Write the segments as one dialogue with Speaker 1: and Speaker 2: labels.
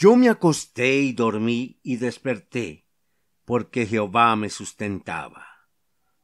Speaker 1: Yo me acosté y dormí y desperté, porque Jehová me sustentaba.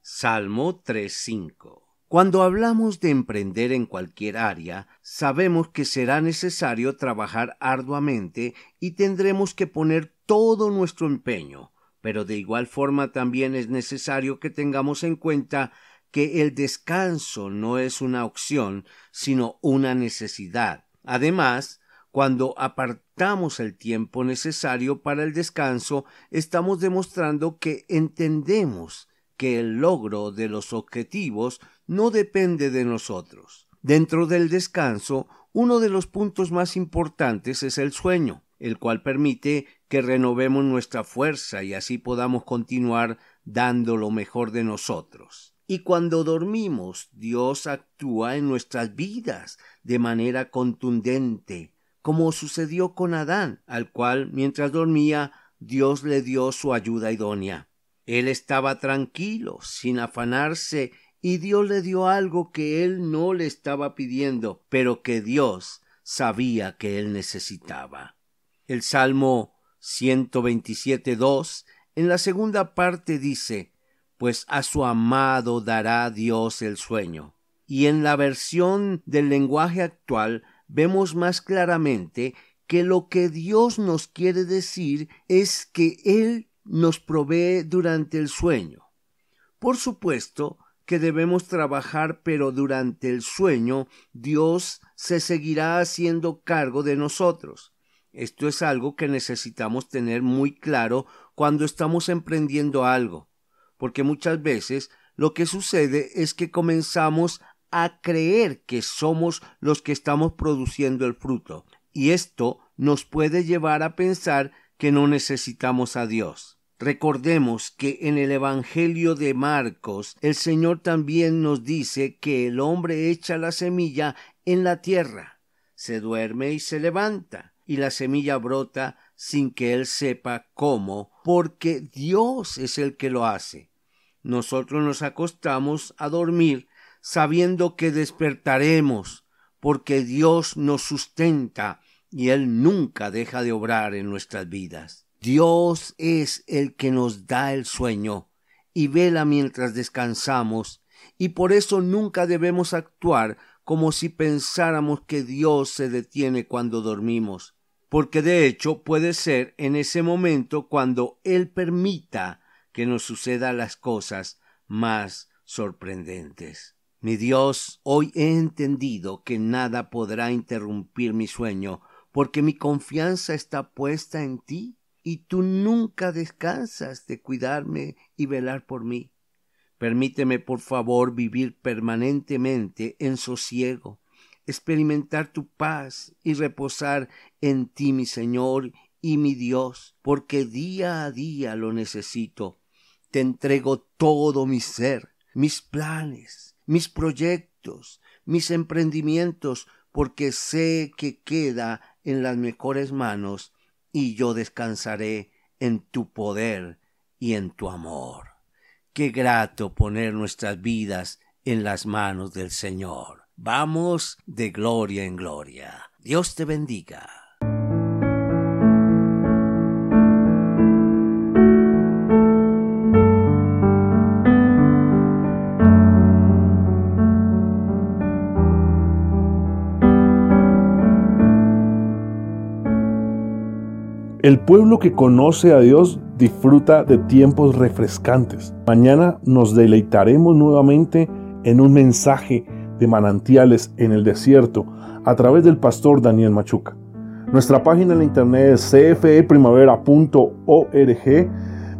Speaker 1: Salmo 3.5 Cuando hablamos de emprender en cualquier área, sabemos que será necesario trabajar arduamente y tendremos que poner todo nuestro empeño, pero de igual forma también es necesario que tengamos en cuenta que el descanso no es una opción, sino una necesidad. Además, cuando apartamos el tiempo necesario para el descanso, estamos demostrando que entendemos que el logro de los objetivos no depende de nosotros. Dentro del descanso, uno de los puntos más importantes es el sueño, el cual permite que renovemos nuestra fuerza y así podamos continuar dando lo mejor de nosotros. Y cuando dormimos, Dios actúa en nuestras vidas de manera contundente, como sucedió con Adán, al cual, mientras dormía, Dios le dio su ayuda idónea. Él estaba tranquilo, sin afanarse, y Dios le dio algo que él no le estaba pidiendo, pero que Dios sabía que él necesitaba. El Salmo 127.2 en la segunda parte dice, pues a su amado dará Dios el sueño. Y en la versión del lenguaje actual vemos más claramente que lo que Dios nos quiere decir es que Él nos provee durante el sueño. Por supuesto que debemos trabajar, pero durante el sueño Dios se seguirá haciendo cargo de nosotros. Esto es algo que necesitamos tener muy claro cuando estamos emprendiendo algo, porque muchas veces lo que sucede es que comenzamos a creer que somos los que estamos produciendo el fruto, y esto nos puede llevar a pensar que no necesitamos a Dios. Recordemos que en el Evangelio de Marcos el Señor también nos dice que el hombre echa la semilla en la tierra, se duerme y se levanta, y la semilla brota sin que él sepa cómo, porque Dios es el que lo hace. Nosotros nos acostamos a dormir sabiendo que despertaremos, porque Dios nos sustenta y Él nunca deja de obrar en nuestras vidas. Dios es el que nos da el sueño y vela mientras descansamos, y por eso nunca debemos actuar como si pensáramos que Dios se detiene cuando dormimos, porque de hecho puede ser en ese momento cuando Él permita que nos sucedan las cosas más sorprendentes. Mi Dios, hoy he entendido que nada podrá interrumpir mi sueño, porque mi confianza está puesta en ti, y tú nunca descansas de cuidarme y velar por mí. Permíteme, por favor, vivir permanentemente en sosiego, experimentar tu paz y reposar en ti, mi Señor y mi Dios, porque día a día lo necesito. Te entrego todo mi ser, mis planes, mis proyectos, mis emprendimientos, porque sé que queda en las mejores manos y yo descansaré en tu poder y en tu amor. Qué grato poner nuestras vidas en las manos del Señor. Vamos de gloria en gloria. Dios te bendiga.
Speaker 2: El pueblo que conoce a Dios disfruta de tiempos refrescantes. Mañana nos deleitaremos nuevamente en un mensaje de manantiales en el desierto a través del pastor Daniel Machuca. Nuestra página en internet es cfeprimavera.org.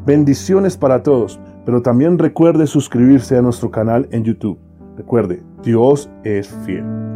Speaker 2: Bendiciones para todos, pero también recuerde suscribirse a nuestro canal en YouTube. Recuerde, Dios es fiel.